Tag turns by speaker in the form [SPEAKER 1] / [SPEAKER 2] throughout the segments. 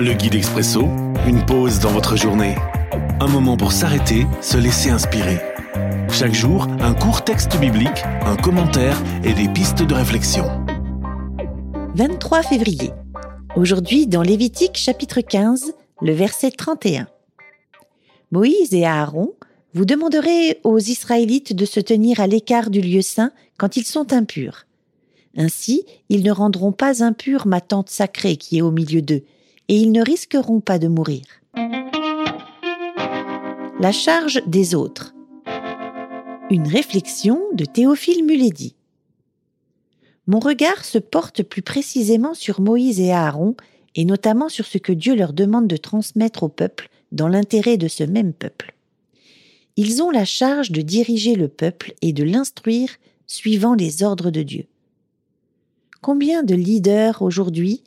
[SPEAKER 1] Le guide expresso, une pause dans votre journée. Un moment pour s'arrêter, se laisser inspirer. Chaque jour, un court texte biblique, un commentaire et des pistes de réflexion.
[SPEAKER 2] 23 février. Aujourd'hui, dans Lévitique chapitre 15, le verset 31. Moïse et Aaron, vous demanderez aux Israélites de se tenir à l'écart du lieu saint quand ils sont impurs. Ainsi, ils ne rendront pas impure ma tente sacrée qui est au milieu d'eux, et ils ne risqueront pas de mourir. La charge des autres. Une réflexion de Théophile Muledi. Mon regard se porte plus précisément sur Moïse et Aaron, et notamment sur ce que Dieu leur demande de transmettre au peuple dans l'intérêt de ce même peuple. Ils ont la charge de diriger le peuple et de l'instruire suivant les ordres de Dieu. Combien de leaders aujourd'hui,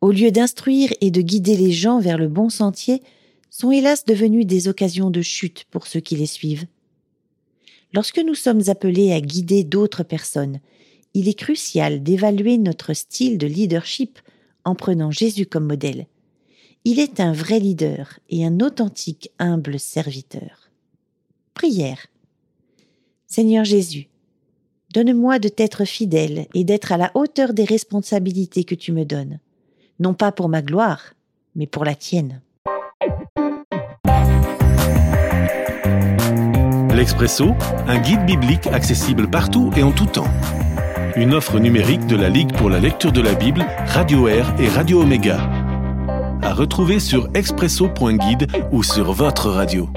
[SPEAKER 2] au lieu d'instruire et de guider les gens vers le bon sentier, sont hélas devenus des occasions de chute pour ceux qui les suivent. Lorsque nous sommes appelés à guider d'autres personnes, il est crucial d'évaluer notre style de leadership en prenant Jésus comme modèle. Il est un vrai leader et un authentique humble serviteur. Prière. Seigneur Jésus, donne-moi de t'être fidèle et d'être à la hauteur des responsabilités que tu me donnes, non pas pour ma gloire, mais pour la tienne.
[SPEAKER 1] L'Expresso, un guide biblique accessible partout et en tout temps. Une offre numérique de la Ligue pour la lecture de la Bible, Radio Air et Radio Omega. À retrouver sur expresso.guide ou sur votre radio.